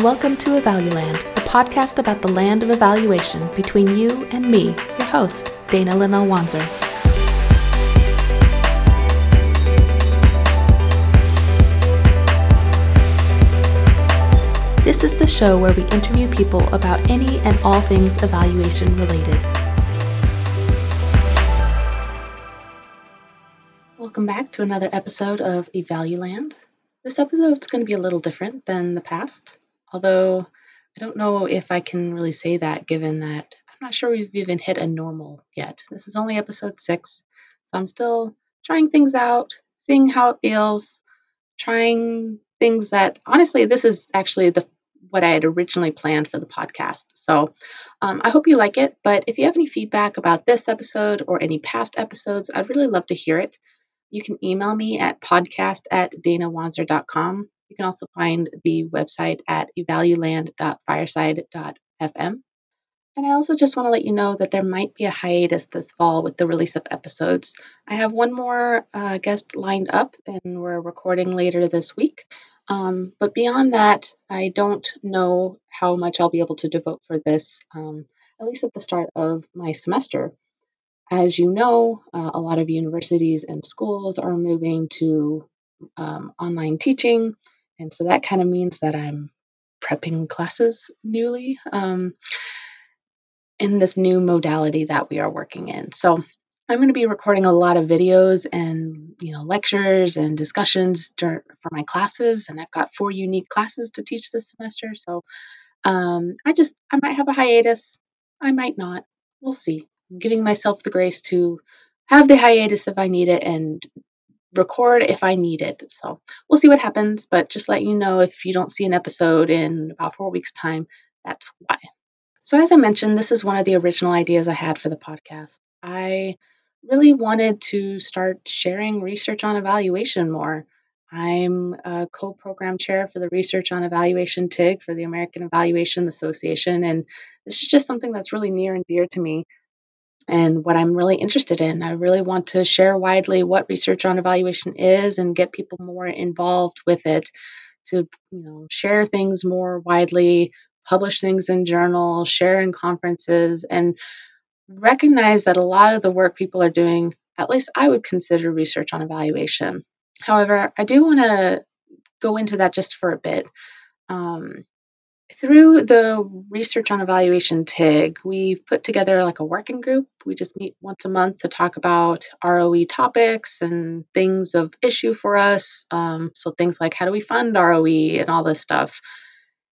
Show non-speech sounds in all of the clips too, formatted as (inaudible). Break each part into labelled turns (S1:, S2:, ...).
S1: and welcome to Evaluland, the podcast about the land of evaluation between you and me, your host, Dana Linnell Wanzer. This is the show where we interview people about any and all things evaluation related. Welcome back to another episode of Evaluland. This episode is going to be a little different than the past, although I don't know if I can really say that given that I'm not sure we've even hit a normal yet. This is only episode six, so I'm still trying things out, seeing how it feels, trying things that honestly, this is actually the what I had originally planned for the podcast. So um, I hope you like it. But if you have any feedback about this episode or any past episodes, I'd really love to hear it. You can email me at podcast at danawanzer.com. You can also find the website at evaluland.fireside.fm. And I also just want to let you know that there might be a hiatus this fall with the release of episodes. I have one more uh, guest lined up, and we're recording later this week. Um, but beyond that, I don't know how much I'll be able to devote for this, um, at least at the start of my semester. As you know, uh, a lot of universities and schools are moving to um, online teaching, and so that kind of means that I'm prepping classes newly um, in this new modality that we are working in. So I'm going to be recording a lot of videos and you know lectures and discussions for my classes, and I've got four unique classes to teach this semester. So um, I just I might have a hiatus, I might not. We'll see. I'm giving myself the grace to have the hiatus if I need it and record if I need it. So we'll see what happens, but just let you know if you don't see an episode in about four weeks' time, that's why. So, as I mentioned, this is one of the original ideas I had for the podcast. I really wanted to start sharing research on evaluation more. I'm a co program chair for the Research on Evaluation TIG for the American Evaluation Association, and this is just something that's really near and dear to me and what I'm really interested in. I really want to share widely what research on evaluation is and get people more involved with it to you know share things more widely, publish things in journals, share in conferences and recognize that a lot of the work people are doing, at least I would consider research on evaluation. However, I do want to go into that just for a bit. Um, through the research on evaluation TIG, we've put together like a working group. We just meet once a month to talk about ROE topics and things of issue for us. Um, so things like how do we fund ROE and all this stuff.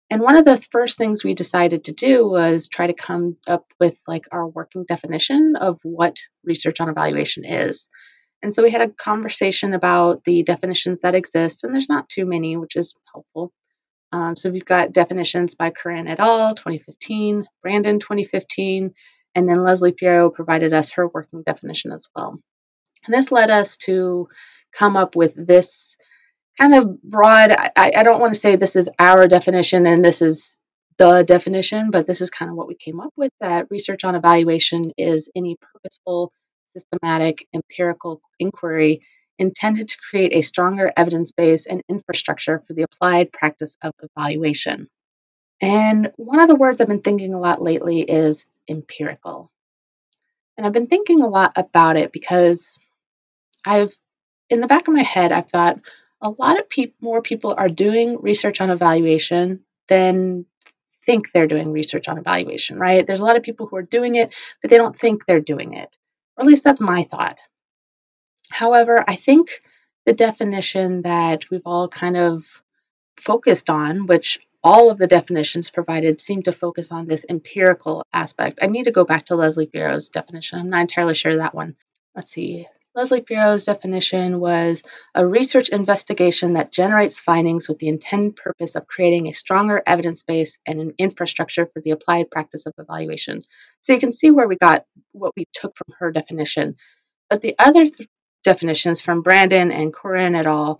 S1: And one of the first things we decided to do was try to come up with like our working definition of what research on evaluation is. And so we had a conversation about the definitions that exist, and there's not too many, which is helpful. Um, so we've got definitions by Coryn et al. 2015, Brandon 2015, and then Leslie Fierro provided us her working definition as well. And this led us to come up with this kind of broad, I, I don't want to say this is our definition and this is the definition, but this is kind of what we came up with that research on evaluation is any purposeful, systematic, empirical inquiry intended to create a stronger evidence base and infrastructure for the applied practice of evaluation. And one of the words I've been thinking a lot lately is empirical. And I've been thinking a lot about it because I've, in the back of my head, I've thought a lot of pe- more people are doing research on evaluation than think they're doing research on evaluation, right? There's a lot of people who are doing it, but they don't think they're doing it. Or at least that's my thought. However, I think the definition that we've all kind of focused on, which all of the definitions provided seem to focus on this empirical aspect. I need to go back to Leslie Fierro's definition. I'm not entirely sure that one. Let's see. Leslie Fierro's definition was a research investigation that generates findings with the intended purpose of creating a stronger evidence base and an infrastructure for the applied practice of evaluation. So you can see where we got what we took from her definition. But the other th- definitions from Brandon and Coryn et al.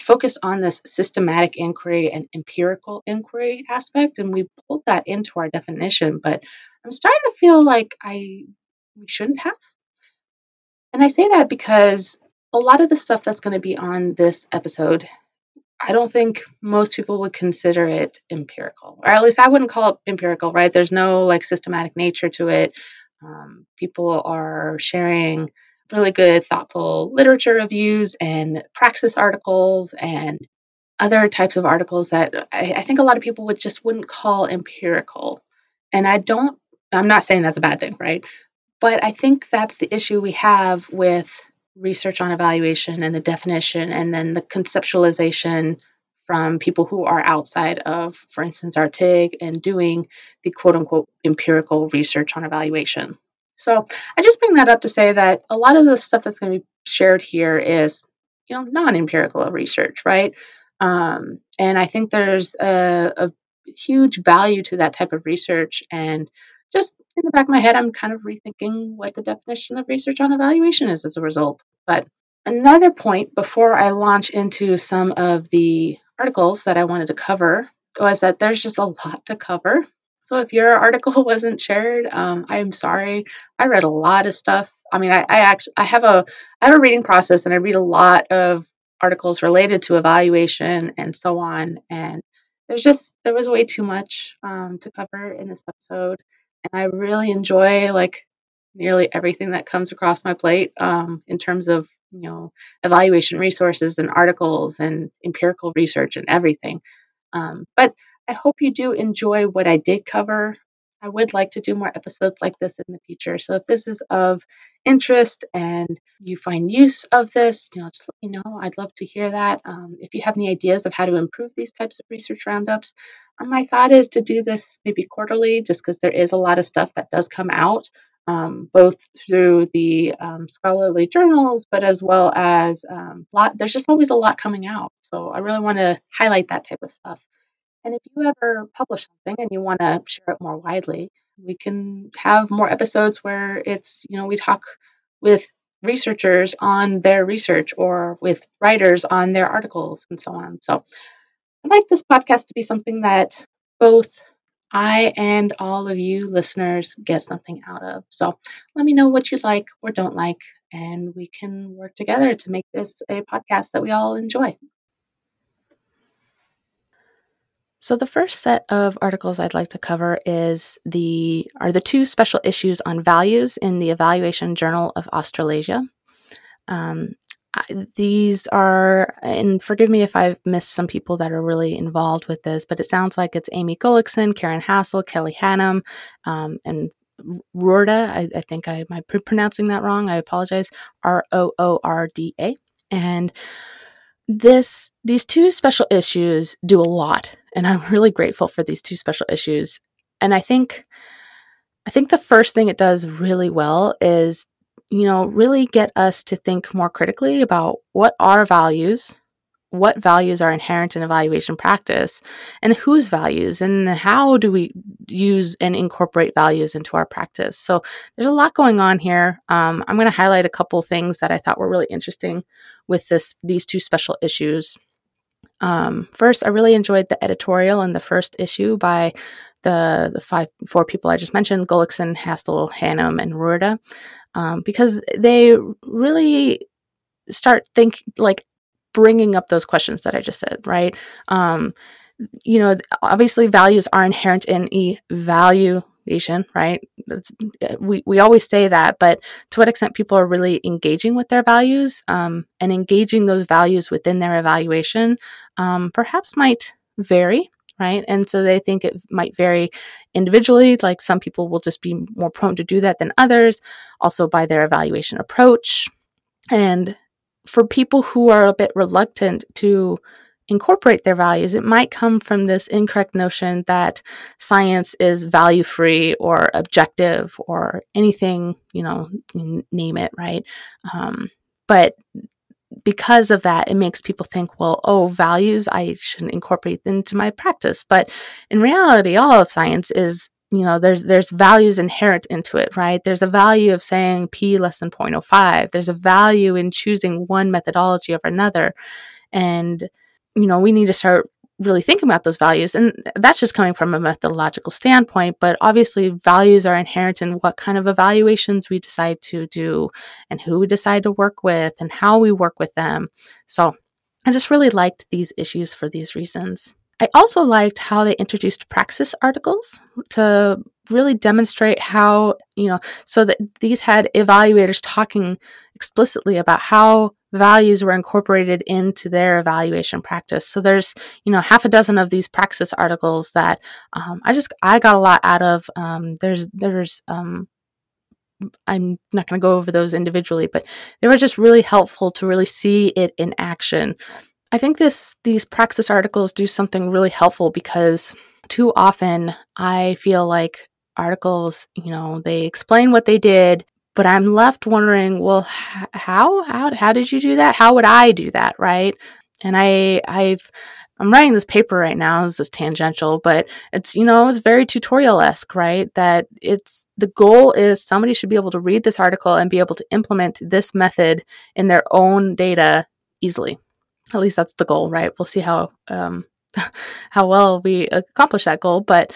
S1: focused on this systematic inquiry and empirical inquiry aspect, and we pulled that into our definition. But I'm starting to feel like I we shouldn't have. And I say that because a lot of the stuff that's going to be on this episode, I don't think most people would consider it empirical, or at least I wouldn't call it empirical, right? There's no like systematic nature to it. Um, people are sharing really good, thoughtful literature reviews and praxis articles and other types of articles that I, I think a lot of people would just wouldn't call empirical. And I don't, I'm not saying that's a bad thing, right? But I think that's the issue we have with research on evaluation and the definition and then the conceptualization from people who are outside of, for instance, our TIG and doing the quote unquote empirical research on evaluation. So I just bring that up to say that a lot of the stuff that's going to be shared here is, you know, non-empirical research, right? Um, and I think there's a, a huge value to that type of research. And just in the back of my head, I'm kind of rethinking what the definition of research on evaluation is as a result. But another point before I launch into some of the articles that I wanted to cover was that there's just a lot to cover. So if your (laughs) article wasn't shared, um, I'm sorry. I read a lot of stuff. I mean, I, I actually I have a I have a reading process, and I read a lot of articles related to evaluation and so on. And there's just there was way too much um, to cover in this episode, and I really enjoy like nearly everything that comes across my plate um, in terms of you know evaluation resources and articles and empirical research and everything. Um, but I hope you do enjoy what I did cover. I would like to do more episodes like this in the future. So if this is of interest and you find use of this, you know, just let me know. I'd love to hear that. Um, if you have any ideas of how to improve these types of research roundups, um, my thought is to do this maybe quarterly, just because there is a lot of stuff that does come out. Um, both through the um, scholarly journals, but as well as um, lot. There's just always a lot coming out, so I really want to highlight that type of stuff. And if you ever publish something and you want to share it more widely, we can have more episodes where it's, you know, we talk with researchers on their research or with writers on their articles and so on. So I'd like this podcast to be something that both I and all of you listeners get something out of. So let me know what you like or don't like, and we can work together to make this a podcast that we all enjoy.
S2: So the first set of articles I'd like to cover is the are the two special issues on values in the Evaluation Journal of Australasia. Um, I, these are, and forgive me if I've missed some people that are really involved with this, but it sounds like it's Amy Gullickson, Karen Hassel, Kelly Hannum, um, and Roorda. I, I, think I might be pronouncing that wrong. I apologize. R O O R D A. And this these two special issues do a lot and i'm really grateful for these two special issues. And i think i think the first thing it does really well is you know really get us to think more critically about what are values what values are inherent in evaluation practice and whose values and how do we use and incorporate values into our practice. So there's a lot going on here. Um, i'm going to highlight a couple things that i thought were really interesting with this these two special issues. Um, first i really enjoyed the editorial in the first issue by the the five four people i just mentioned gullickson hassel hannum and Roorda, um, because they really start think like bringing up those questions that I just said, right? Um, you know, obviously values are inherent in evaluation, right? we, we always say that, but to what extent people are really engaging with their values um, and engaging those values within their evaluation um, perhaps might vary, right? And so they think it might vary individually, like some people will just be more prone to do that than others, also by their evaluation approach. And for people who are a bit reluctant to incorporate their values, it might come from this incorrect notion that science is value free or objective or anything, you know, name it, right? Um, but because of that, it makes people think, well, oh, values, I shouldn't incorporate into my practice. But in reality, all of science is you know there's there's values inherent into it right? There's a value of saying p less than 0.05 there's a value in choosing one methodology over another. And you know we need to start really thinking about those values. And that's just coming from a methodological standpoint but obviously values are inherent in what kind of evaluations we decide to do and who we decide to work with and how we work with them. So I just really liked these issues for these reasons. I also liked how they introduced praxis articles to really demonstrate how, you know, so that these had evaluators talking explicitly about how values were incorporated into their evaluation practice. So there's, you know, half a dozen of these praxis articles that um, I just I got a lot out of. Um, there's there's um, I'm not going to go over those individually, but they were just really helpful to really see it in action. I think this these praxis articles do something really helpful because too often I feel like articles, you know, they explain what they did, but I'm left wondering, well, how how how did you do that? How would I do that, right? And I I've I'm writing this paper right now. This is tangential, but it's you know it's very tutorial esque, right? That it's the goal is somebody should be able to read this article and be able to implement this method in their own data easily. At least that's the goal, right? We'll see how um, (laughs) how well we accomplish that goal, but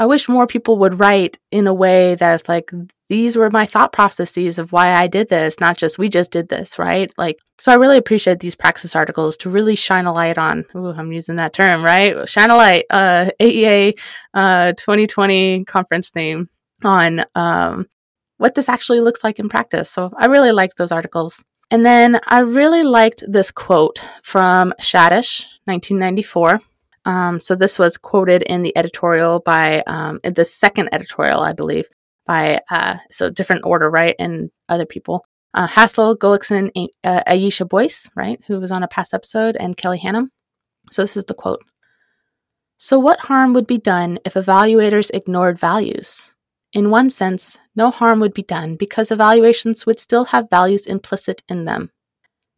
S2: I wish more people would write in a way that's like, these were my thought processes of why I did this, not just we just did this, right? Like, so I really appreciate these praxis articles to really shine a light on, ooh, I'm using that term, right? Shine a light, uh, AEA uh, 2020 conference theme on um, what this actually looks like in practice. So I really like those articles. And then I really liked this quote from Shadish, 1994. Um, so this was quoted in the editorial by um, the second editorial, I believe, by uh, so different order, right, and other people. Uh, Hassel, Gullickson, uh, Ayesha Boyce, right, who was on a past episode, and Kelly Hannum. So this is the quote. So what harm would be done if evaluators ignored values? In one sense, no harm would be done because evaluations would still have values implicit in them.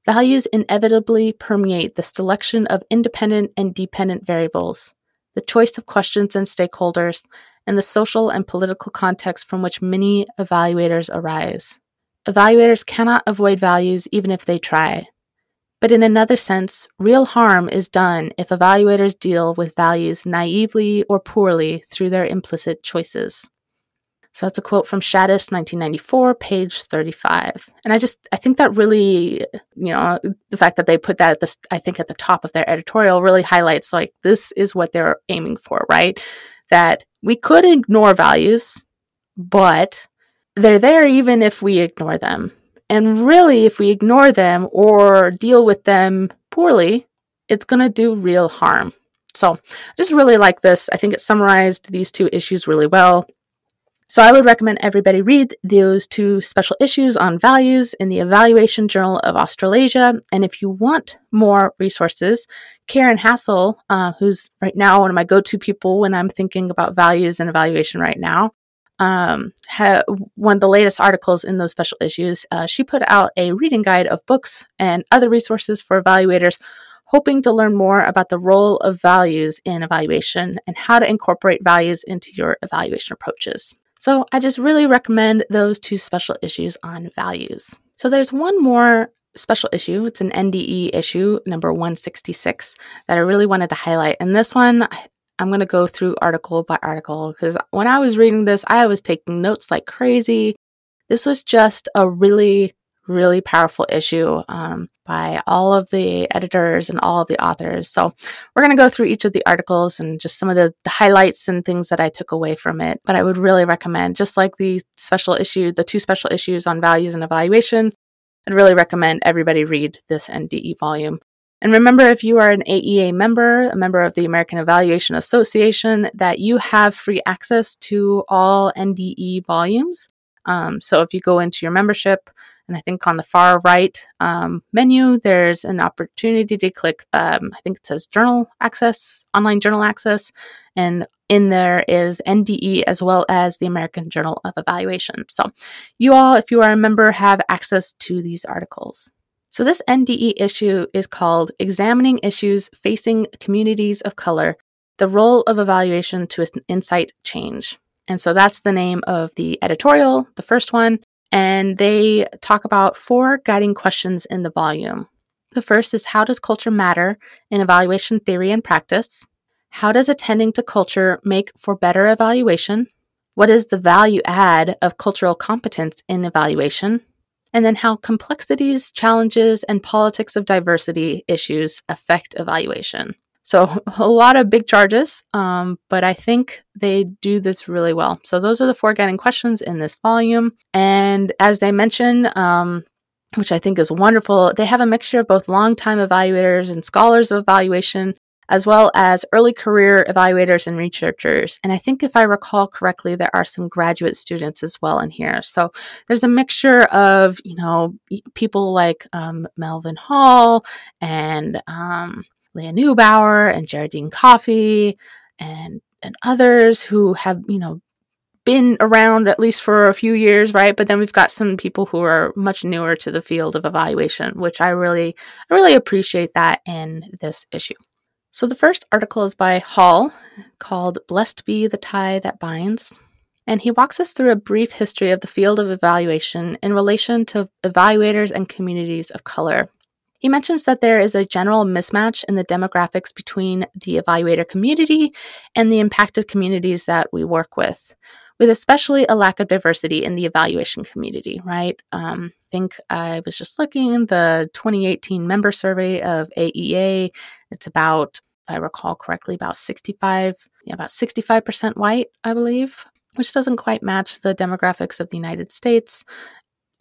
S2: Values inevitably permeate the selection of independent and dependent variables, the choice of questions and stakeholders, and the social and political context from which many evaluators arise. Evaluators cannot avoid values even if they try. But in another sense, real harm is done if evaluators deal with values naively or poorly through their implicit choices. So that's a quote from Shadish, 1994, page 35. And I just, I think that really, you know, the fact that they put that at this, I think at the top of their editorial really highlights like this is what they're aiming for, right? That we could ignore values, but they're there even if we ignore them. And really, if we ignore them or deal with them poorly, it's going to do real harm. So, I just really like this. I think it summarized these two issues really well. So I would recommend everybody read those two special issues on values in the Evaluation Journal of Australasia. And if you want more resources, Karen Hassel, uh, who's right now one of my go-to people when I'm thinking about values and evaluation right now, um, ha- one of the latest articles in those special issues, uh, she put out a reading guide of books and other resources for evaluators hoping to learn more about the role of values in evaluation and how to incorporate values into your evaluation approaches. So I just really recommend those two special issues on values. So there's one more special issue. It's an NDE issue, number 166, that I really wanted to highlight. And this one, I'm going to go through article by article because when I was reading this, I was taking notes like crazy. This was just a really really powerful issue um, by all of the editors and all of the authors. So we're going to go through each of the articles and just some of the, the, highlights and things that I took away from it. But I would really recommend, just like the special issue, the two special issues on values and evaluation, I'd really recommend everybody read this NDE volume. And remember, if you are an AEA member, a member of the American Evaluation Association, that you have free access to all NDE volumes. Um, so if you go into your membership, and I think on the far right um, menu, there's an opportunity to click, um, I think it says journal access, online journal access. And in there is NDE as well as the American Journal of Evaluation. So you all, if you are a member, have access to these articles. So this NDE issue is called Examining Issues Facing Communities of Color The Role of Evaluation to Incite Change. And so that's the name of the editorial, the first one and they talk about four guiding questions in the volume. The first is How does culture matter in evaluation theory and practice? How does attending to culture make for better evaluation? What is the value add of cultural competence in evaluation? and then how complexities, challenges, and politics of diversity issues affect evaluation. So, a lot of big charges, um, but I think they do this really well. So, those are the four guiding questions in this volume. And as they mention, um, which I think is wonderful, they have a mixture of both longtime evaluators and scholars of evaluation as well as early career evaluators and researchers. And I think if I recall correctly, there are some graduate students as well in here. So there's a mixture of, you know, people like um, Melvin Hall and um, Leah Neubauer and Geraldine Coffey and and others who have, you know, been around at least for a few years, right? But then we've got some people who are much newer to the field of evaluation, which I really, I really appreciate that in this issue. So the first article is by Hall called Blessed Be the Tie That Binds. And he walks us through a brief history of the field of evaluation in relation to evaluators and communities of color. He mentions that there is a general mismatch in the demographics between the evaluator community and the impacted communities that we work with, with especially a lack of diversity in the evaluation community, right? Um, I think I was just looking the 2018 member survey of AEA. It's about, if I recall correctly, about 65, yeah, about 65% white, I believe, which doesn't quite match the demographics of the United States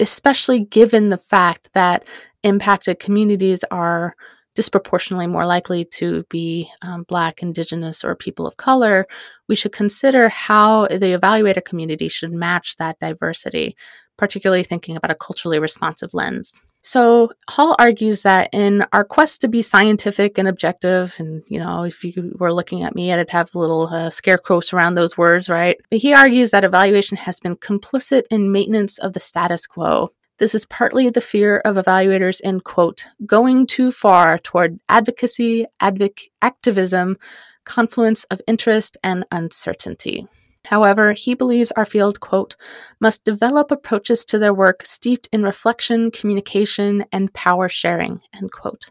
S2: especially given the fact that impacted communities are disproportionately more likely to be um, Black, Indigenous, or people of color, we should consider how the evaluator community should match that diversity, particularly thinking about a culturally responsive lens. So Hall argues that in our quest to be scientific and objective, and you know, if you were looking at me, I'd have little uh, scare quotes around those words, right? But he argues that evaluation has been complicit in maintenance of the status quo. This is partly the fear of evaluators in quote going too far toward advocacy, advoc- activism, confluence of interest, and uncertainty. However, he believes our field, quote, must develop approaches to their work steeped in reflection, communication, and power sharing, end quote.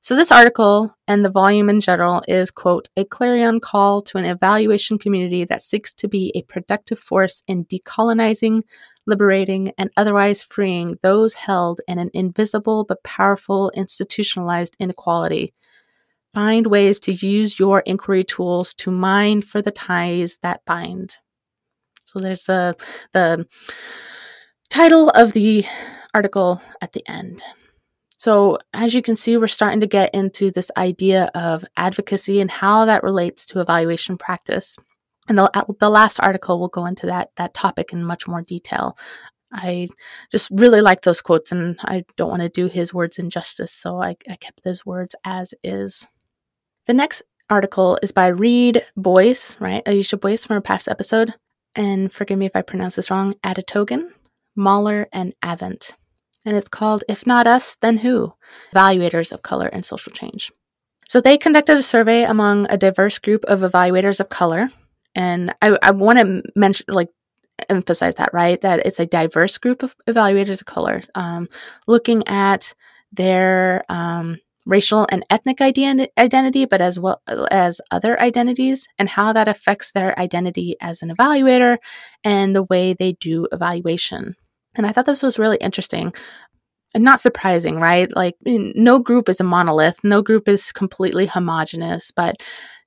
S2: So, this article and the volume in general is, quote, a clarion call to an evaluation community that seeks to be a productive force in decolonizing, liberating, and otherwise freeing those held in an invisible but powerful institutionalized inequality Find ways to use your inquiry tools to mine for the ties that bind. So there's a, the title of the article at the end. So, as you can see, we're starting to get into this idea of advocacy and how that relates to evaluation practice. And the, uh, the last article will go into that, that topic in much more detail. I just really like those quotes, and I don't want to do his words injustice, so I, I kept those words as is. The next article is by Reed Boyce, right? Ayesha Boyce from a past episode. And forgive me if I pronounce this wrong, Adetogun, Mahler, and Avent. And it's called If Not Us, Then Who? Evaluators of Color and Social Change. So they conducted a survey among a diverse group of evaluators of color. And I, I want to mention, like, emphasize that, right? That it's a diverse group of evaluators of color, um, looking at their um, racial and ethnic identity, but as well as other identities, and how that affects their identity as an evaluator and the way they do evaluation. And I thought this was really interesting and not surprising, right? Like, no group is a monolith, no group is completely homogenous, but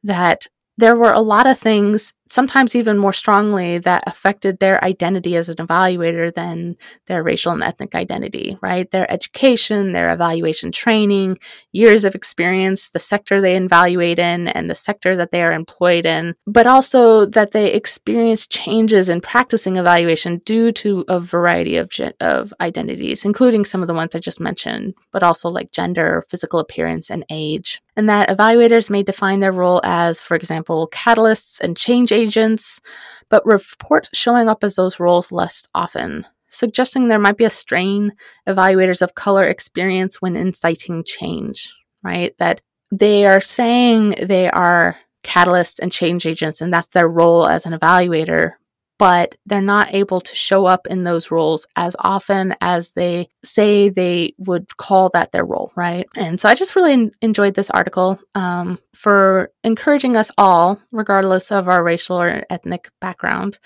S2: that there were a lot of things sometimes even more strongly that affected their identity as an evaluator than their racial and ethnic identity, right? Their education, their evaluation training, years of experience, the sector they evaluate in, and the sector that they are employed in, but also that they experience changes in practicing evaluation due to a variety of, of identities, including some of the ones I just mentioned, but also like gender, physical appearance, and age. And that evaluators may define their role as, for example, catalysts and change agents, but report showing up as those roles less often, suggesting there might be a strain evaluators of color experience when inciting change, right? That they are saying they are catalysts and change agents, and that's their role as an evaluator, but they're not able to show up in those roles as often as they say they would call that their role, right? And so I just really enjoyed this article um, for encouraging us all, regardless of our racial or ethnic background,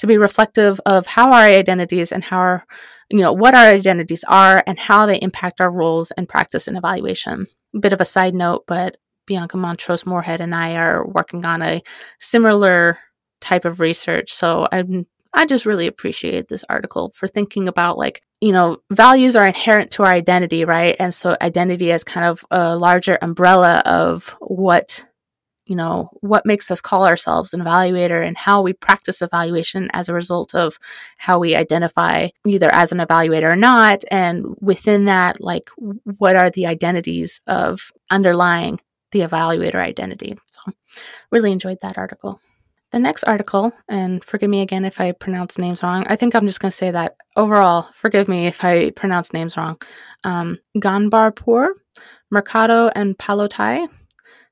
S2: to be reflective of how our identities and how our you know, what our identities are and how they impact our roles and practice and evaluation. Bit of a side note, but Bianca Montrosse Moorhead and I are working on a similar type of research. So I'm I just really appreciate this article for thinking about like, you know, values are inherent to our identity, right? And so identity is kind of a larger umbrella of what you know, what makes us call ourselves an evaluator and how we practice evaluation as a result of how we identify either as an evaluator or not. And within that, like, what are the identities of underlying the evaluator identity? So, really enjoyed that article. The next article, and forgive me again if I pronounce names wrong. I think I'm just going to say that overall, forgive me if I pronounce names wrong. Um, Ghanbarpour, Mercado, and Palotai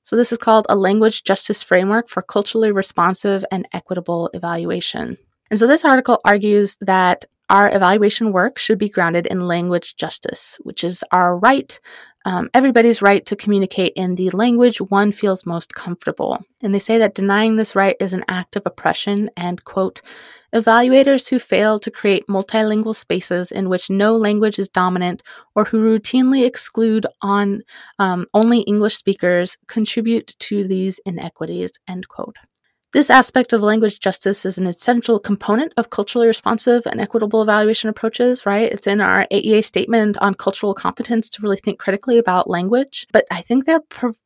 S2: so, this is called a language justice framework for culturally responsive and equitable evaluation. And so, this article argues that our evaluation work should be grounded in language justice, which is our right, um, everybody's right to communicate in the language one feels most comfortable. And they say that denying this right is an act of oppression and, quote, Evaluators who fail to create multilingual spaces in which no language is dominant or who routinely exclude on um, only English speakers contribute to these inequities. End quote. This aspect of language justice is an essential component of culturally responsive and equitable evaluation approaches, right? It's in our AEA statement on cultural competence to really think critically about language. But I think they're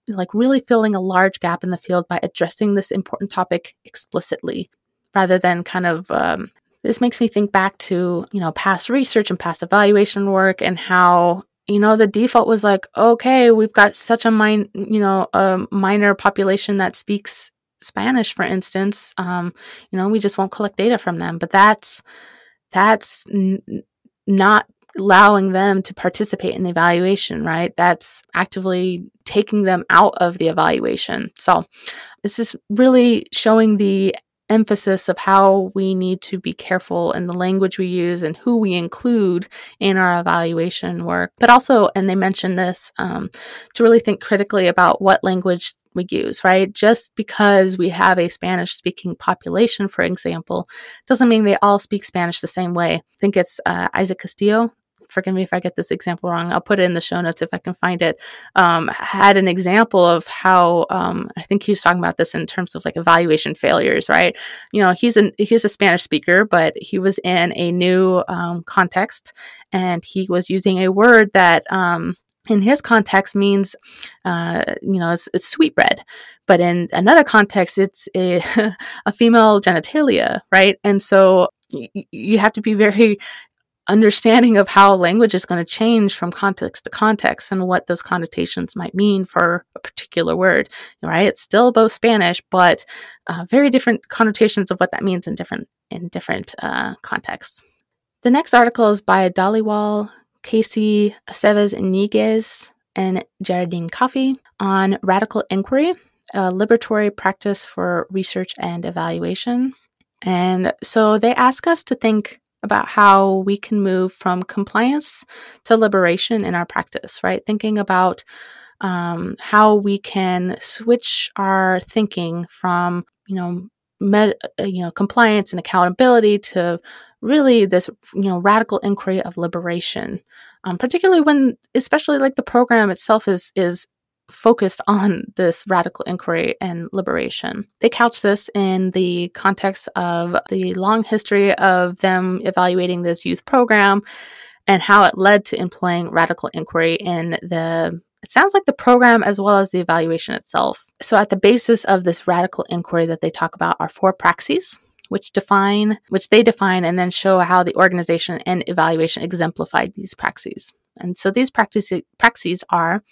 S2: like really filling a large gap in the field by addressing this important topic explicitly rather than kind of um, this makes me think back to you know past research and past evaluation work and how you know the default was like okay we've got such a min- you know a minor population that speaks spanish for instance um, you know we just won't collect data from them. But that's that's n- not allowing them to participate in the evaluation right? That's actively taking them out of the evaluation. So this is really showing the emphasis of how we need to be careful in the language we use and who we include in our evaluation work. But also, and they mentioned this, um, to really think critically about what language we use, right? Just because we have a Spanish speaking population, for example, doesn't mean they all speak Spanish the same way. I think it's uh, Isaac Castillo forgive me if I get this example wrong. I'll put it in the show notes if I can find it. Um, had an example of how um, I think he was talking about this in terms of like evaluation failures, right? You know, he's an he's a Spanish speaker, but he was in a new um, context and he was using a word that um, in his context means uh, you know it's, it's sweetbread but in another context it's a, (laughs) a female genitalia right and so you have to be very understanding of how language is going to change from context to context and what those connotations might mean for a particular word right it's still both spanish but uh, very different connotations of what that means in different in different uh, contexts the next article is by Dhaliwal, Casey Aceves Iniguez, and Geraldine Coffey on radical inquiry, a liberatory practice for research and evaluation. And so they ask us to think about how we can move from compliance to liberation in our practice, right? Thinking about um, how we can switch our thinking from, you know, med, uh, you know, compliance and accountability to really this, you know, radical inquiry of liberation. Um, particularly when, especially like the program itself is is focused on this radical inquiry and liberation. They couch this in the context of the long history of them evaluating this youth program and how it led to employing radical inquiry in the it sounds like the program as well as the evaluation itself. So at the basis of this radical inquiry that they talk about are four praxis which define which they define and then show how the organization and evaluation exemplified these praxis. And so these praxis, praxis are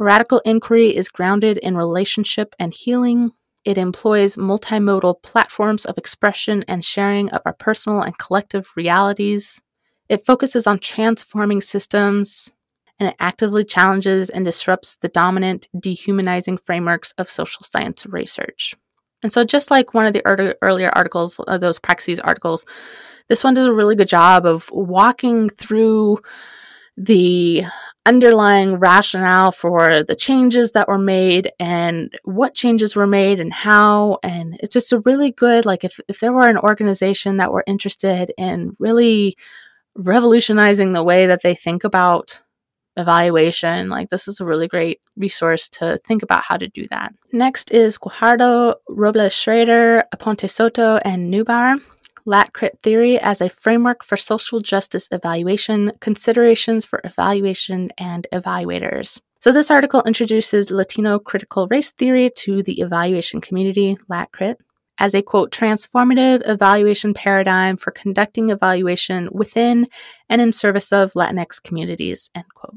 S2: Radical inquiry is grounded in relationship and healing. It employs multimodal platforms of expression and sharing of our personal and collective realities. It focuses on transforming systems, and it actively challenges and disrupts the dominant, dehumanizing frameworks of social science research. And so, just like one of the earlier articles, uh, those praxis articles, this one does a really good job of walking through the underlying rationale for the changes that were made and what changes were made and how and it's just a really good like if, if there were an organization that were interested in really revolutionizing the way that they think about evaluation. Like, this is a really great resource to think about how to do that. Next is Guajardo, Robles Schrader, Aponte Soto, and Neubauer. Lat Crit Theory as a framework for social justice evaluation, considerations for evaluation and evaluators. So, this article introduces Latino critical race theory to the evaluation community, LatCrit, as a quote, transformative evaluation paradigm for conducting evaluation within and in service of Latinx communities, end quote.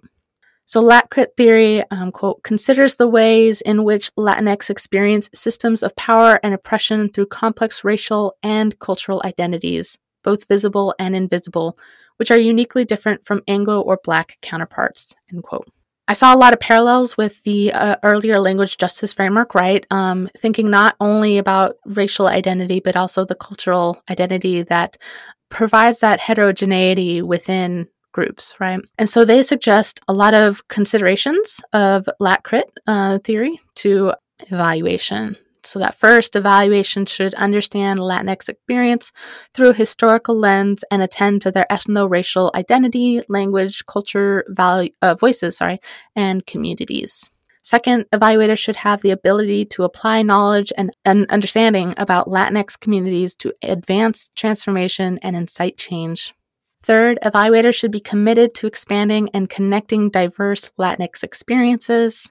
S2: So, LatCrit theory, um, quote, considers the ways in which Latinx experience systems of power and oppression through complex racial and cultural identities, both visible and invisible, which are uniquely different from Anglo or Black counterparts, end quote. I saw a lot of parallels with the uh, earlier language justice framework, right? Um, thinking not only about racial identity, but also the cultural identity that provides that heterogeneity within groups, right? And so they suggest a lot of considerations of LatCrit uh, theory to evaluation. So that first evaluation should understand Latinx experience through a historical lens and attend to their ethno-racial identity, language, culture, value, uh, voices, sorry, and communities. Second, evaluators should have the ability to apply knowledge and, and understanding about Latinx communities to advance transformation and incite change. Third, evaluators should be committed to expanding and connecting diverse Latinx experiences.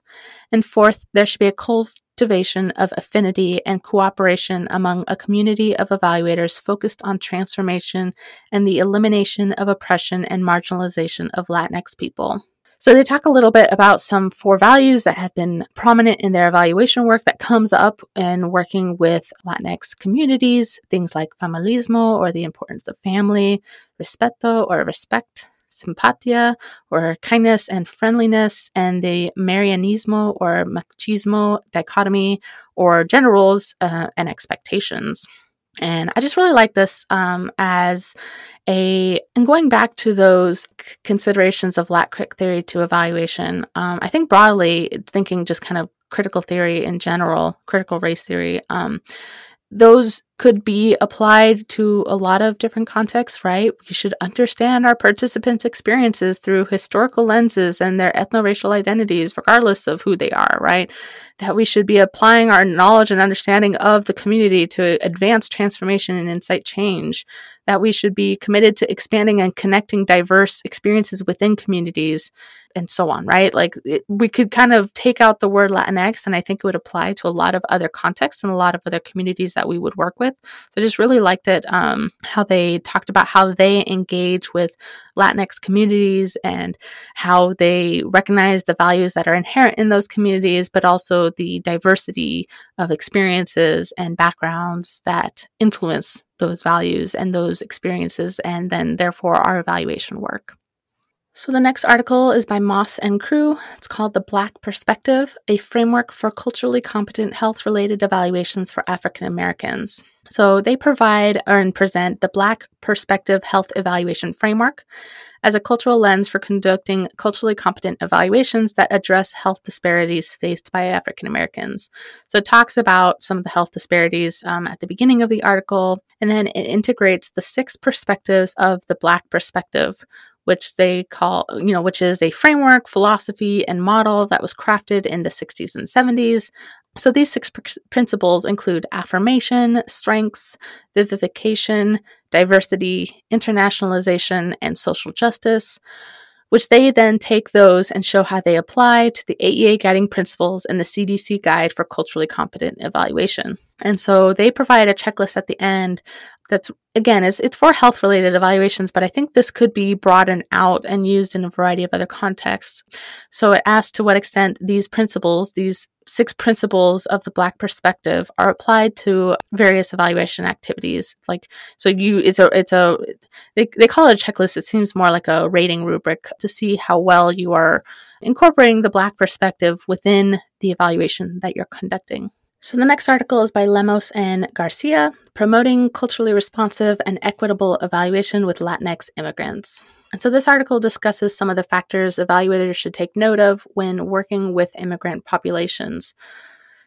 S2: And fourth, there should be a cultivation of affinity and cooperation among a community of evaluators focused on transformation and the elimination of oppression and marginalization of Latinx people. So they talk a little bit about some four values that have been prominent in their evaluation work that comes up in working with Latinx communities, things like familismo or the importance of family, respeto or respect, simpatia or kindness and friendliness, and the Marianismo or machismo dichotomy or gender uh, and expectations. And I just really like this um, as a, and going back to those c- considerations of LatCrit theory to evaluation, um, I think broadly thinking just kind of critical theory in general, critical race theory, um, those could be applied to a lot of different contexts, right? We should understand our participants' experiences through historical lenses and their ethno-racial identities, regardless of who they are, right? That we should be applying our knowledge and understanding of the community to advance transformation and incite change. That we should be committed to expanding and connecting diverse experiences within communities and so on, right? Like it, we could kind of take out the word Latinx, and I think it would apply to a lot of other contexts and a lot of other communities that we would work with. So I just really liked it um, how they talked about how they engage with Latinx communities and how they recognize the values that are inherent in those communities, but also the diversity of experiences and backgrounds that influence those values and those experiences, and then therefore our evaluation work. So, the next article is by Moss and Crew. It's called The Black Perspective A Framework for Culturally Competent Health Related Evaluations for African Americans. So, they provide and present the Black Perspective Health Evaluation Framework as a cultural lens for conducting culturally competent evaluations that address health disparities faced by African Americans. So, it talks about some of the health disparities um, at the beginning of the article, and then it integrates the six perspectives of the Black perspective which they call, you know, which is a framework, philosophy, and model that was crafted in the 60s and 70s. So these six pr- principles include affirmation, strengths, vivification, diversity, internationalization, and social justice, which they then take those and show how they apply to the AEA guiding principles and the CDC guide for culturally competent evaluation. And so they provide a checklist at the end that's again it's, it's for health related evaluations but i think this could be broadened out and used in a variety of other contexts. So it asks to what extent these principles these six principles of the black perspective are applied to various evaluation activities. Like so you it's a it's a they, they call it a checklist. It seems more like a rating rubric to see how well you are incorporating the black perspective within the evaluation that you're conducting so the next article is by Lemos and Garcia, promoting culturally responsive and equitable evaluation with Latinx immigrants. And so this article discusses some of the factors evaluators should take note of when working with immigrant populations.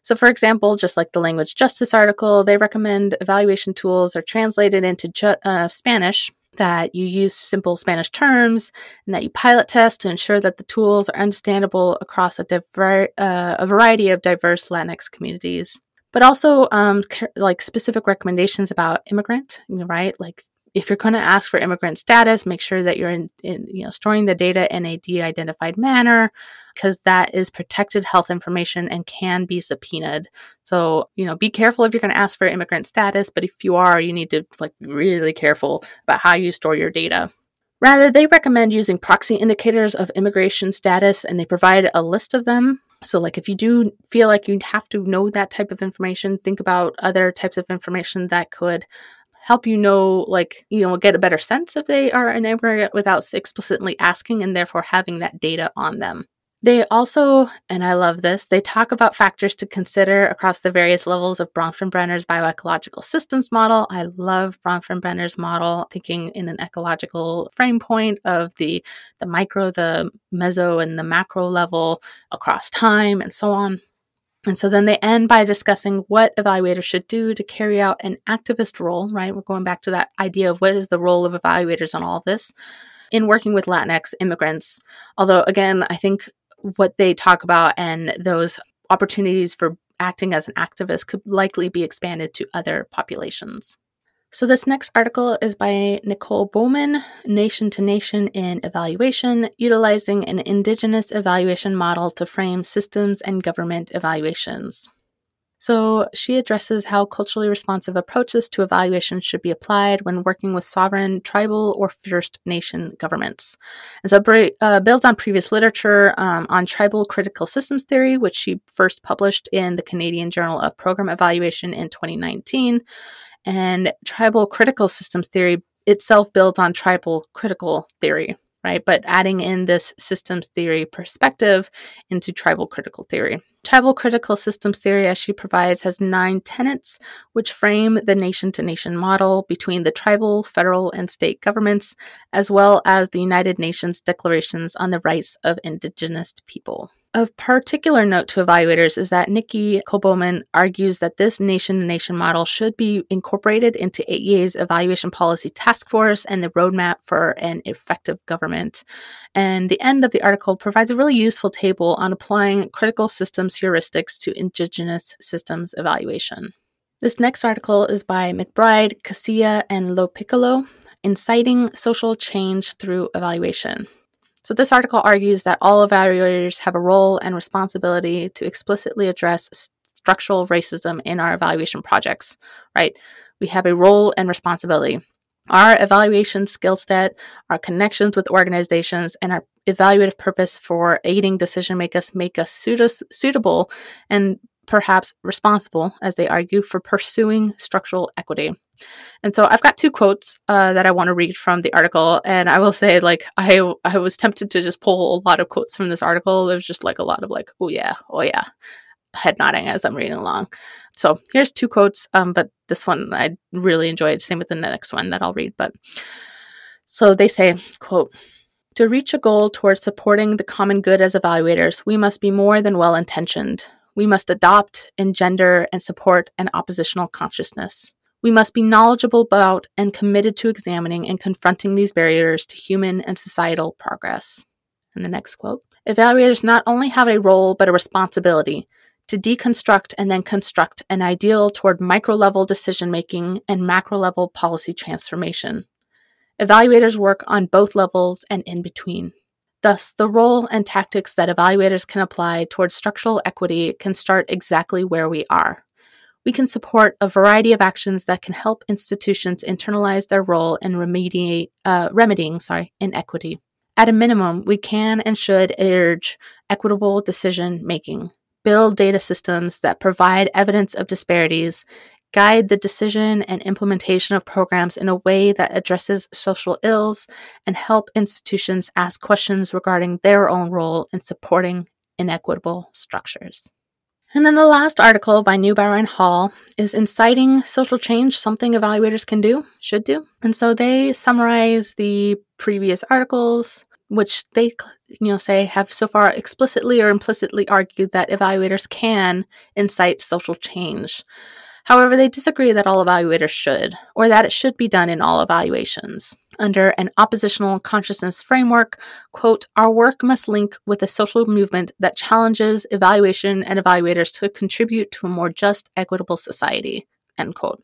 S2: So, for example, just like the language justice article, they recommend evaluation tools are translated into ju- uh, Spanish that you use simple Spanish terms, and that you pilot test to ensure that the tools are understandable across a, diver- uh, a variety of diverse Latinx communities. But also, um, like specific recommendations about immigrant, right? Like if you're going to ask for immigrant status, make sure that you're in, in, you know storing the data in a de-identified manner because that is protected health information and can be subpoenaed. So, you know, be careful if you're going to ask for immigrant status, but if you are, you need to like be really careful about how you store your data. Rather, they recommend using proxy indicators of immigration status and they provide a list of them. So, like if you do feel like you have to know that type of information, think about other types of information that could help you know, like, you know, get a better sense if they are an immigrant without explicitly asking and therefore having that data on them. They also, and I love this, they talk about factors to consider across the various levels of Bronfenbrenner's bioecological systems model. I love Bronfenbrenner's model, thinking in an ecological frame point of the, the micro, the meso, and the macro level across time and so on. And so then they end by discussing what evaluators should do to carry out an activist role, right? We're going back to that idea of what is the role of evaluators on all of this in working with Latinx immigrants. Although, again, I think what they talk about and those opportunities for acting as an activist could likely be expanded to other populations. So, this next article is by Nicole Bowman, Nation to Nation in Evaluation, utilizing an Indigenous evaluation model to frame systems and government evaluations. So, she addresses how culturally responsive approaches to evaluation should be applied when working with sovereign, tribal, or First Nation governments. And so, uh, builds on previous literature um, on tribal critical systems theory, which she first published in the Canadian Journal of Program Evaluation in 2019, and tribal critical systems theory itself builds on tribal critical theory, right? But adding in this systems theory perspective into tribal critical theory. Tribal critical systems theory, as she provides, has nine tenets which frame the nation to nation model between the tribal, federal, and state governments, as well as the United Nations declarations on the rights of indigenous people. Of particular note to evaluators is that Nicole Bowman argues that this nation to nation model should be incorporated into AEA's evaluation policy task force and the roadmap for an effective government. And the end of the article provides a really useful table on applying critical systems heuristics to Indigenous systems evaluation. This next article is by McBride, Casilla, and Lo Piccolo, Inciting Social Change Through Evaluation. So, this article argues that all evaluators have a role and responsibility to explicitly address structural racism in our evaluation projects, right? We have a role and responsibility. Our evaluation skill set, our connections with organizations, and our evaluative purpose for aiding decision makers make us suit- suitable and perhaps responsible, as they argue, for pursuing structural equity. And so I've got two quotes uh, that I want to read from the article, and I will say, like, I I was tempted to just pull a lot of quotes from this article. It was just like a lot of like, oh yeah, oh yeah, head nodding as I'm reading along. So here's two quotes, um, but this one I really enjoyed. Same with the next one that I'll read. But so they say, quote. To reach a goal towards supporting the common good as evaluators, we must be more than well intentioned. We must adopt, engender, and support an oppositional consciousness. We must be knowledgeable about and committed to examining and confronting these barriers to human and societal progress. And the next quote Evaluators not only have a role, but a responsibility to deconstruct and then construct an ideal toward micro level decision making and macro level policy transformation. Evaluators work on both levels and in between. Thus, the role and tactics that evaluators can apply towards structural equity can start exactly where we are. We can support a variety of actions that can help institutions internalize their role in remediate, uh, remedying sorry, inequity. At a minimum, we can and should urge equitable decision making, build data systems that provide evidence of disparities, guide the decision and implementation of programs in a way that addresses social ills, and help institutions ask questions regarding their own role in supporting inequitable structures. And then the last article by Neubauer and Hall is Inciting Social Change Something Evaluators Can Do, Should Do. And so they summarize the previous articles, which they you know say have so far explicitly or implicitly argued that evaluators can incite social change. However, they disagree that all evaluators should, or that it should be done in all evaluations. Under an oppositional consciousness framework, quote, our work must link with a social movement that challenges evaluation and evaluators to contribute to a more just, equitable society, end quote.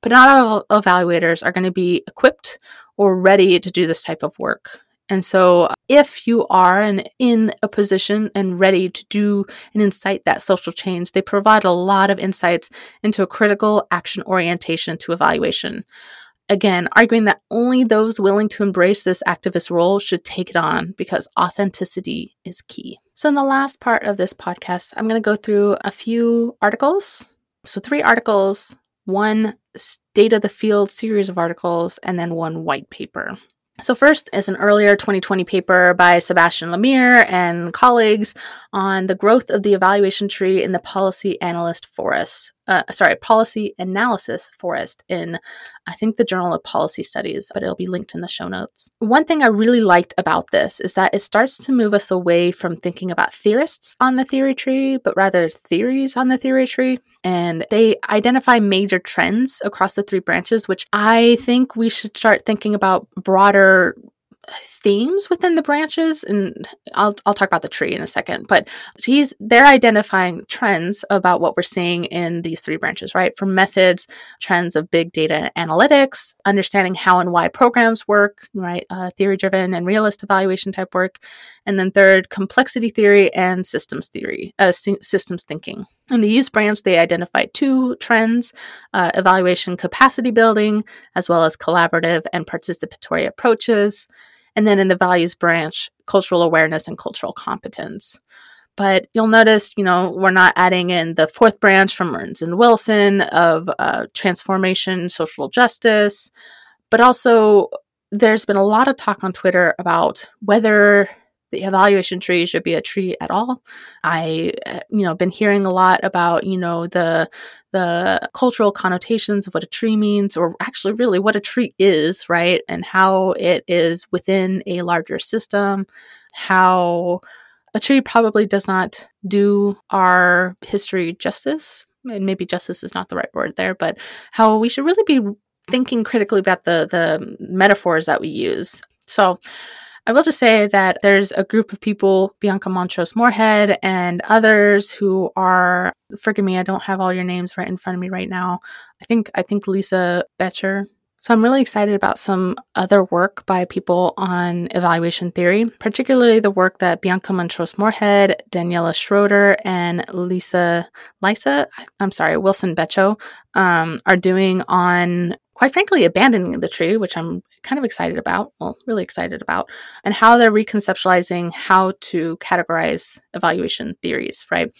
S2: But not all evaluators are going to be equipped or ready to do this type of work. And so, if you are in a position and ready to do and incite that social change, they provide a lot of insights into a critical action orientation to evaluation. Again, arguing that only those willing to embrace this activist role should take it on because authenticity is key. So, in the last part of this podcast, I'm going to go through a few articles. So, three articles, one state of the field series of articles, and then one white paper. So, first is an earlier 2020 paper by Sebastian Lemire and colleagues on the growth of the evaluation tree in the policy analyst forest. Uh, sorry, policy analysis forest in, I think, the Journal of Policy Studies, but it'll be linked in the show notes. One thing I really liked about this is that it starts to move us away from thinking about theorists on the theory tree, but rather theories on the theory tree and they identify major trends across the three branches, which I think we should start thinking about broader themes within the branches and I'll, I'll talk about the tree in a second but he's they're identifying trends about what we're seeing in these three branches right? From methods trends of big data analytics understanding how and why programs work right? Uh, theory driven and realist evaluation type work. And then third complexity theory and systems theory uh, systems thinking. In the use branch they identified two trends uh, evaluation capacity building as well as collaborative and participatory approaches and then in the values branch, cultural awareness and cultural competence. But you'll notice, you know, we're not adding in the fourth branch from Mertens and Wilson of uh, transformation, social justice, but also there's been a lot of talk on Twitter about whether the evaluation tree should be a tree at all. I, uh, you know, been hearing a lot about, you know, the the cultural connotations of what a tree means, or actually, really, what a tree is, right, and how it is within a larger system. How a tree probably does not do our history justice. And maybe justice is not the right word there, but how we should really be thinking critically about the the metaphors that we use. So I will just say that there's a group of people, Bianca Montrosse Moorhead and others who are forgive me, I don't have all your names right in front of me right now. I think I think Lisa Becho. So I'm really excited about some other work by people on evaluation theory, particularly the work that Bianca Montrosse Moorhead, Daniela Schröter, and Lisa Lisa, I'm sorry, Wilson Becho um, are doing on quite frankly, abandoning the tree, which I'm kind of excited about, well, really excited about, and how they're reconceptualizing how to categorize evaluation theories, right?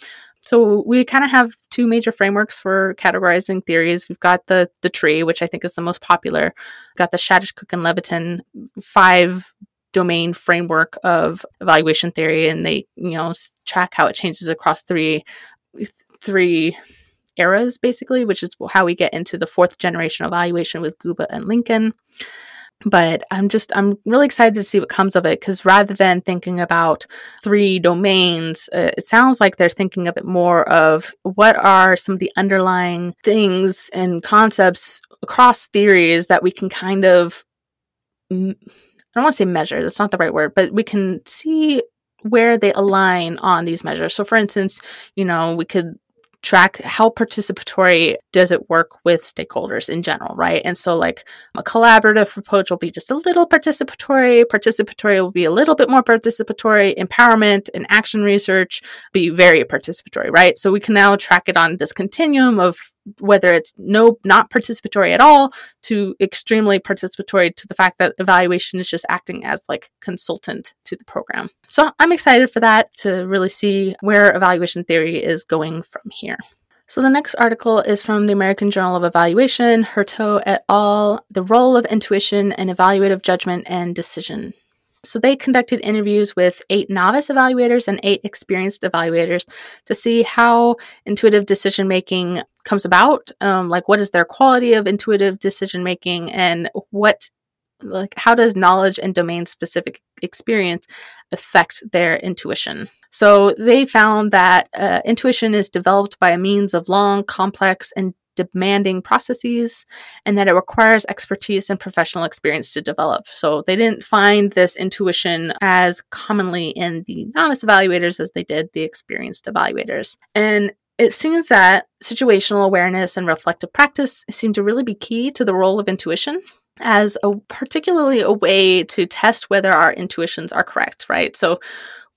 S2: So we kind of have two major frameworks for categorizing theories. We've got the the tree, which I think is the most popular. We've got the Shadish, Cook, and Leviton five domain framework of evaluation theory, and they you know track how it changes across three three eras, basically, which is how we get into the fourth generation evaluation with Guba and Lincoln. But I'm just, I'm really excited to see what comes of it because rather than thinking about three domains, uh, it sounds like they're thinking of it more of what are some of the underlying things and concepts across theories that we can kind of, I don't want to say measure, that's not the right word, but we can see where they align on these measures. So, for instance, you know, we could track how participatory does it work with stakeholders in general, right? And so, like, a collaborative approach will be just a little participatory, participatory will be a little bit more participatory, empowerment and action research be very participatory, right? So, we can now track it on this continuum of whether it's no not participatory at all to extremely participatory to the fact that evaluation is just acting as like consultant to the program. So I'm excited for that to really see where evaluation theory is going from here. So the next article is from the American Journal of Evaluation, Hurteau et al., The Role of Intuition and Evaluative Judgment and Decision. So they conducted interviews with eight novice evaluators and eight experienced evaluators to see how intuitive decision making comes about. Um, like, what is their quality of intuitive decision making, and what, like, how does knowledge and domain specific experience affect their intuition? So they found that uh, intuition is developed by means of long, complex, and demanding processes and that it requires expertise and professional experience to develop. So they didn't find this intuition as commonly in the novice evaluators as they did the experienced evaluators. And it seems that situational awareness and reflective practice seem to really be key to the role of intuition as a particularly a way to test whether our intuitions are correct, right? So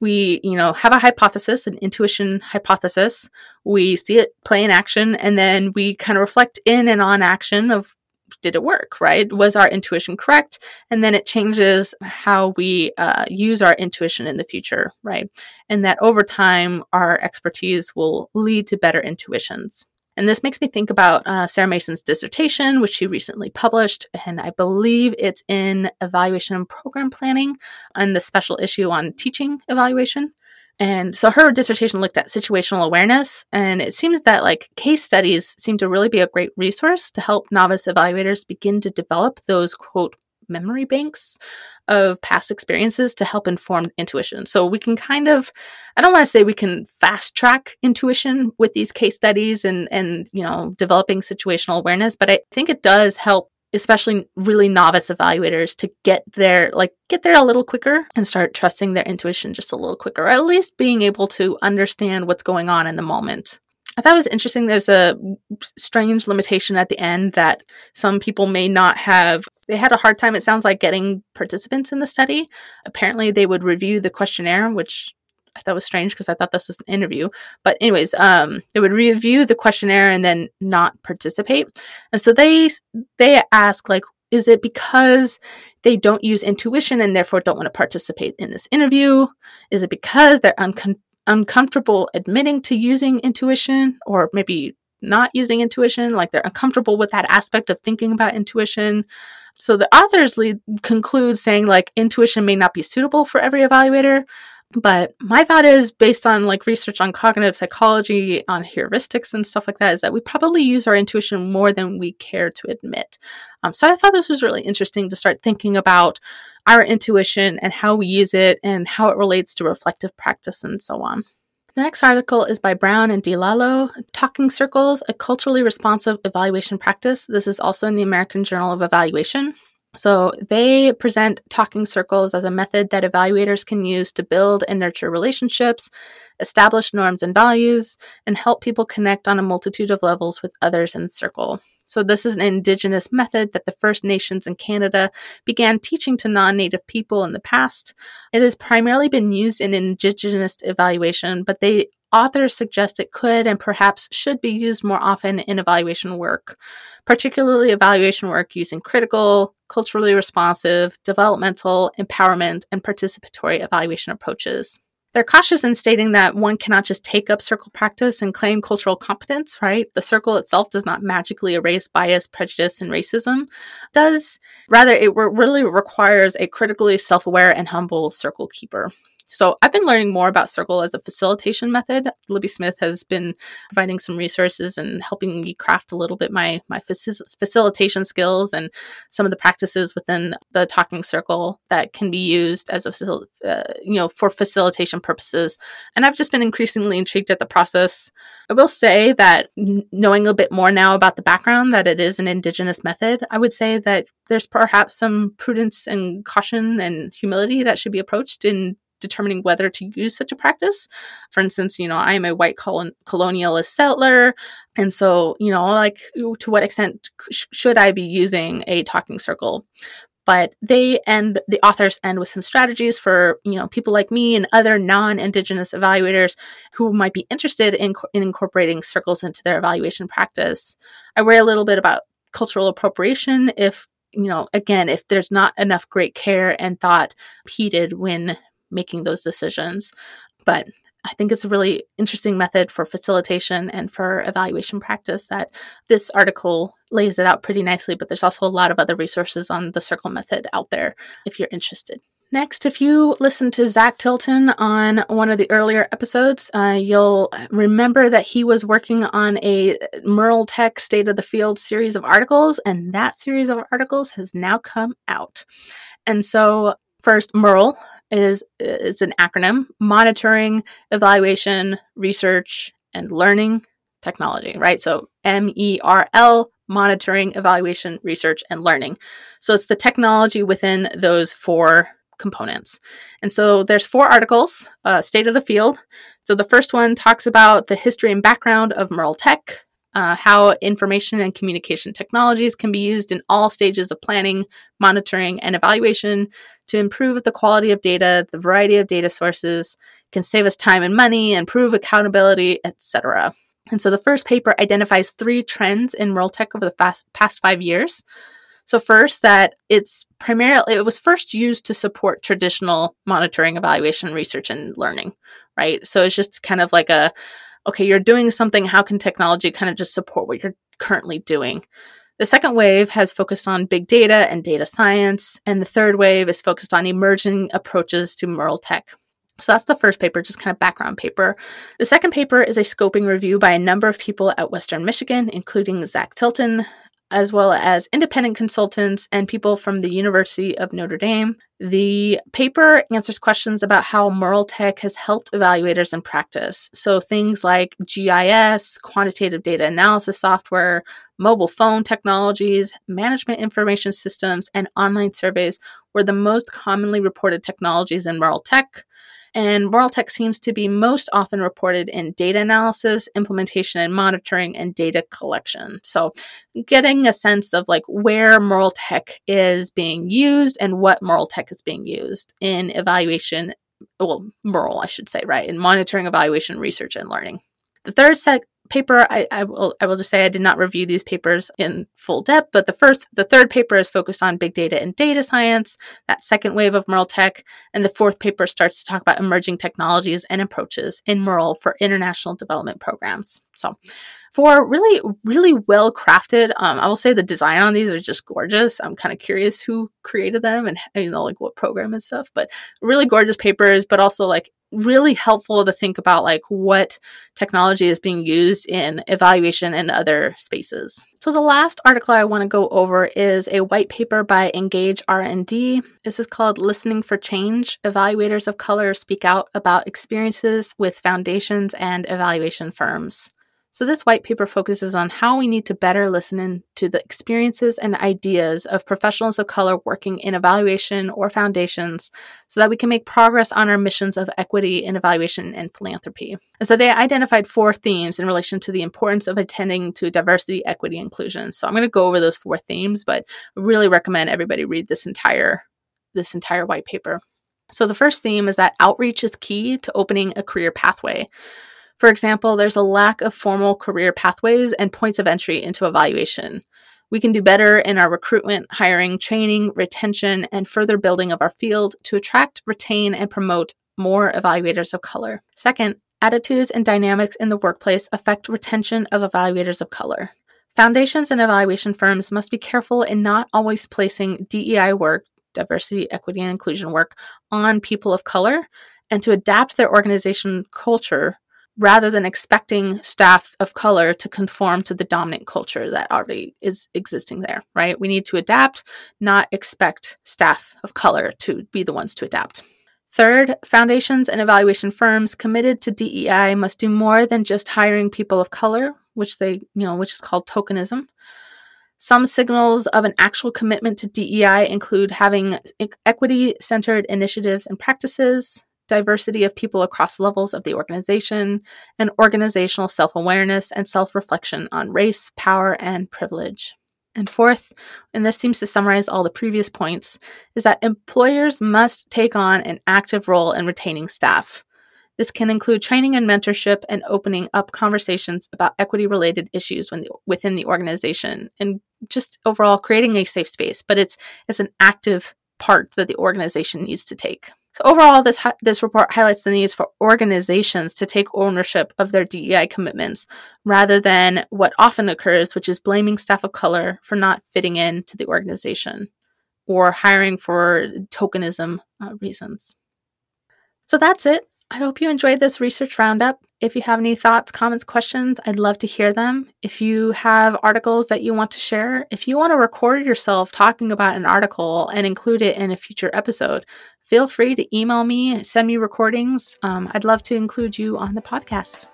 S2: we, you know, have a hypothesis, an intuition hypothesis. We see it play in action and then we kind of reflect in and on action of did it work, right? Was our intuition correct? And then it changes how we uh, use our intuition in the future, right? And that over time, our expertise will lead to better intuitions. And this makes me think about uh, Sarah Mason's dissertation, which she recently published, and I believe it's in Evaluation and Program Planning and the special issue on teaching evaluation. And so her dissertation looked at situational awareness, and it seems that like case studies seem to really be a great resource to help novice evaluators begin to develop those quote memory banks of past experiences to help inform intuition. So we can kind of I don't want to say we can fast track intuition with these case studies and and you know developing situational awareness, but I think it does help especially really novice evaluators to get there like get there a little quicker and start trusting their intuition just a little quicker or at least being able to understand what's going on in the moment. I thought it was interesting there's a strange limitation at the end that some people may not have they had a hard time it sounds like getting participants in the study. Apparently they would review the questionnaire which I thought was strange because I thought this was an interview. But anyways, um, they would review the questionnaire and then not participate. And so they they ask like, is it because they don't use intuition and therefore don't want to participate in this interview? Is it because they're uncom- uncomfortable admitting to using intuition or maybe not using intuition, like they're uncomfortable with that aspect of thinking about intuition? So the authors lead, conclude saying like intuition may not be suitable for every evaluator, but my thought is based on like research on cognitive psychology, on heuristics and stuff like that, is that we probably use our intuition more than we care to admit. Um, so I thought this was really interesting to start thinking about our intuition and how we use it and how it relates to reflective practice and so on. The next article is by Brown and DiLallo, Talking Circles, a culturally responsive evaluation practice. This is also in the American Journal of Evaluation. So they present talking circles as a method that evaluators can use to build and nurture relationships, establish norms and values, and help people connect on a multitude of levels with others in circle. So this is an indigenous method that the First Nations in Canada began teaching to non-native people in the past. It has primarily been used in indigenous evaluation, but they authors suggest it could and perhaps should be used more often in evaluation work, particularly evaluation work using critical, culturally responsive, developmental, empowerment, and participatory evaluation approaches. They're cautious in stating that one cannot just take up circle practice and claim cultural competence, right? The circle itself does not magically erase bias, prejudice, and racism. Does rather it re- really requires a critically self-aware and humble circle keeper. So I've been learning more about Circle as a facilitation method. Libby Smith has been providing some resources and helping me craft a little bit my my faci- facilitation skills and some of the practices within the Talking Circle that can be used as a uh, you know for facilitation purposes. And I've just been increasingly intrigued at the process. I will say that knowing a bit more now about the background that it is an indigenous method, I would say that there's perhaps some prudence and caution and humility that should be approached in determining whether to use such a practice. For instance, you know, I am a white colon- colonialist settler. And so, you know, like to what extent sh- should I be using a talking circle? But they end, the authors end with some strategies for, you know, people like me and other non-Indigenous evaluators who might be interested in, in incorporating circles into their evaluation practice. I worry a little bit about cultural appropriation if you know, again, if there's not enough great care and thought heeded when making those decisions. But I think it's a really interesting method for facilitation and for evaluation practice that this article lays it out pretty nicely, but there's also a lot of other resources on the circle method out there if you're interested. Next, if you listen to Zach Tilton on one of the earlier episodes, uh, you'll remember that he was working on a MERL Tech State of the Field series of articles, and that series of articles has now come out. And so, first, MERL is it's an acronym monitoring evaluation research and learning technology, right? So M E R L, monitoring, evaluation, research, and learning. So it's the technology within those four components. And so there's four articles, uh, State of the Field. So the first one talks about the history and background of MERL Tech, uh, how information and communication technologies can be used in all stages of planning, monitoring, and evaluation to improve the quality of data, the variety of data sources, can save us time and money, improve accountability, etc. And so the first paper identifies three trends in MERL Tech over the fast, past five years. So first, that it's primarily it was first used to support traditional monitoring, evaluation, research, and learning, right? So it's just kind of like a okay, you're doing something, how can technology kind of just support what you're currently doing? The second wave has focused on big data and data science, and the third wave is focused on emerging approaches to MERL tech. So that's the first paper, just kind of background paper. The second paper is a scoping review by a number of people at Western Michigan, including Zach Tilton, as well as independent consultants and people from the University of Notre Dame. The paper answers questions about how MERL Tech has helped evaluators in practice. So, things like GIS, quantitative data analysis software, mobile phone technologies, management information systems, and online surveys were the most commonly reported technologies in MERL Tech. And MERL Tech seems to be most often reported in data analysis, implementation and monitoring, and data collection. So, getting a sense of like where MERL Tech is being used and what MERL Tech is being used in evaluation, well, MERL, I should say, right, in monitoring, evaluation, research, and learning. The third set paper I, I, will i will just say i did not review these papers in full depth but the first the third paper is focused on big data and data science that second wave of MERL tech and the fourth paper starts to talk about emerging technologies and approaches in MERL for international development programs. So for really really well crafted um, i will say the design on these are just gorgeous. I'm kind of curious who created them and you know like what program and stuff but really gorgeous papers but also like really helpful to think about like what technology is being used in evaluation and other spaces. So the last article I want to go over is a white paper by Engage R&D. This is called Listening for Change: Evaluators of Color Speak Out About Experiences with Foundations and Evaluation Firms. So, this white paper focuses on how we need to better listen to the experiences and ideas of professionals of color working in evaluation or foundations so that we can make progress on our missions of equity in evaluation and philanthropy. And so, they identified four themes in relation to the importance of attending to diversity, equity, inclusion. So, I'm going to go over those four themes, but I really recommend everybody read this entire this entire white paper. So, the first theme is that outreach is key to opening a career pathway. For example, there's a lack of formal career pathways and points of entry into evaluation. We can do better in our recruitment, hiring, training, retention, and further building of our field to attract, retain, and promote more evaluators of color. Second, attitudes and dynamics in the workplace affect retention of evaluators of color. Foundations and evaluation firms must be careful in not always placing DEI work, diversity, equity, and inclusion work, on people of color and to adapt their organization culture rather than expecting staff of color to conform to the dominant culture that already is existing there, right? We need to adapt, not expect staff of color to be the ones to adapt. Third, foundations and evaluation firms committed to DEI must do more than just hiring people of color, which they, you know, which is called tokenism. Some signals of an actual commitment to DEI include having equity centered initiatives and practices, diversity of people across levels of the organization, and organizational self awareness and self reflection on race, power, and privilege. And fourth, and this seems to summarize all the previous points, is that employers must take on an active role in retaining staff. This can include training and mentorship and opening up conversations about equity related issues the, within the organization and just overall creating a safe space, but it's, it's an active part that the organization needs to take. So overall, this this report highlights the needs for organizations to take ownership of their DEI commitments, rather than what often occurs, which is blaming staff of color for not fitting in to the organization or hiring for tokenism uh, reasons. So that's it. I hope you enjoyed this research roundup. If you have any thoughts, comments, questions, I'd love to hear them. If you have articles that you want to share, if you want to record yourself talking about an article and include it in a future episode, feel free to email me, send me recordings. Um, I'd love to include you on the podcast.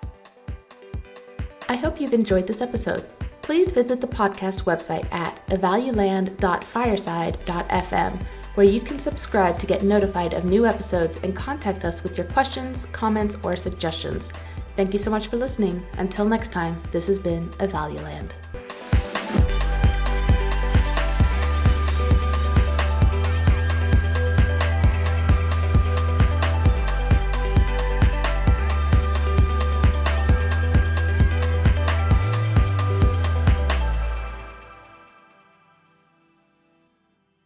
S2: I hope you've enjoyed this episode. Please visit the podcast website at evaluland.fireside.fm where you can subscribe to get notified of new episodes and contact us with your questions, comments, or suggestions. Thank you so much for listening. Until next time, this has been Evaluland.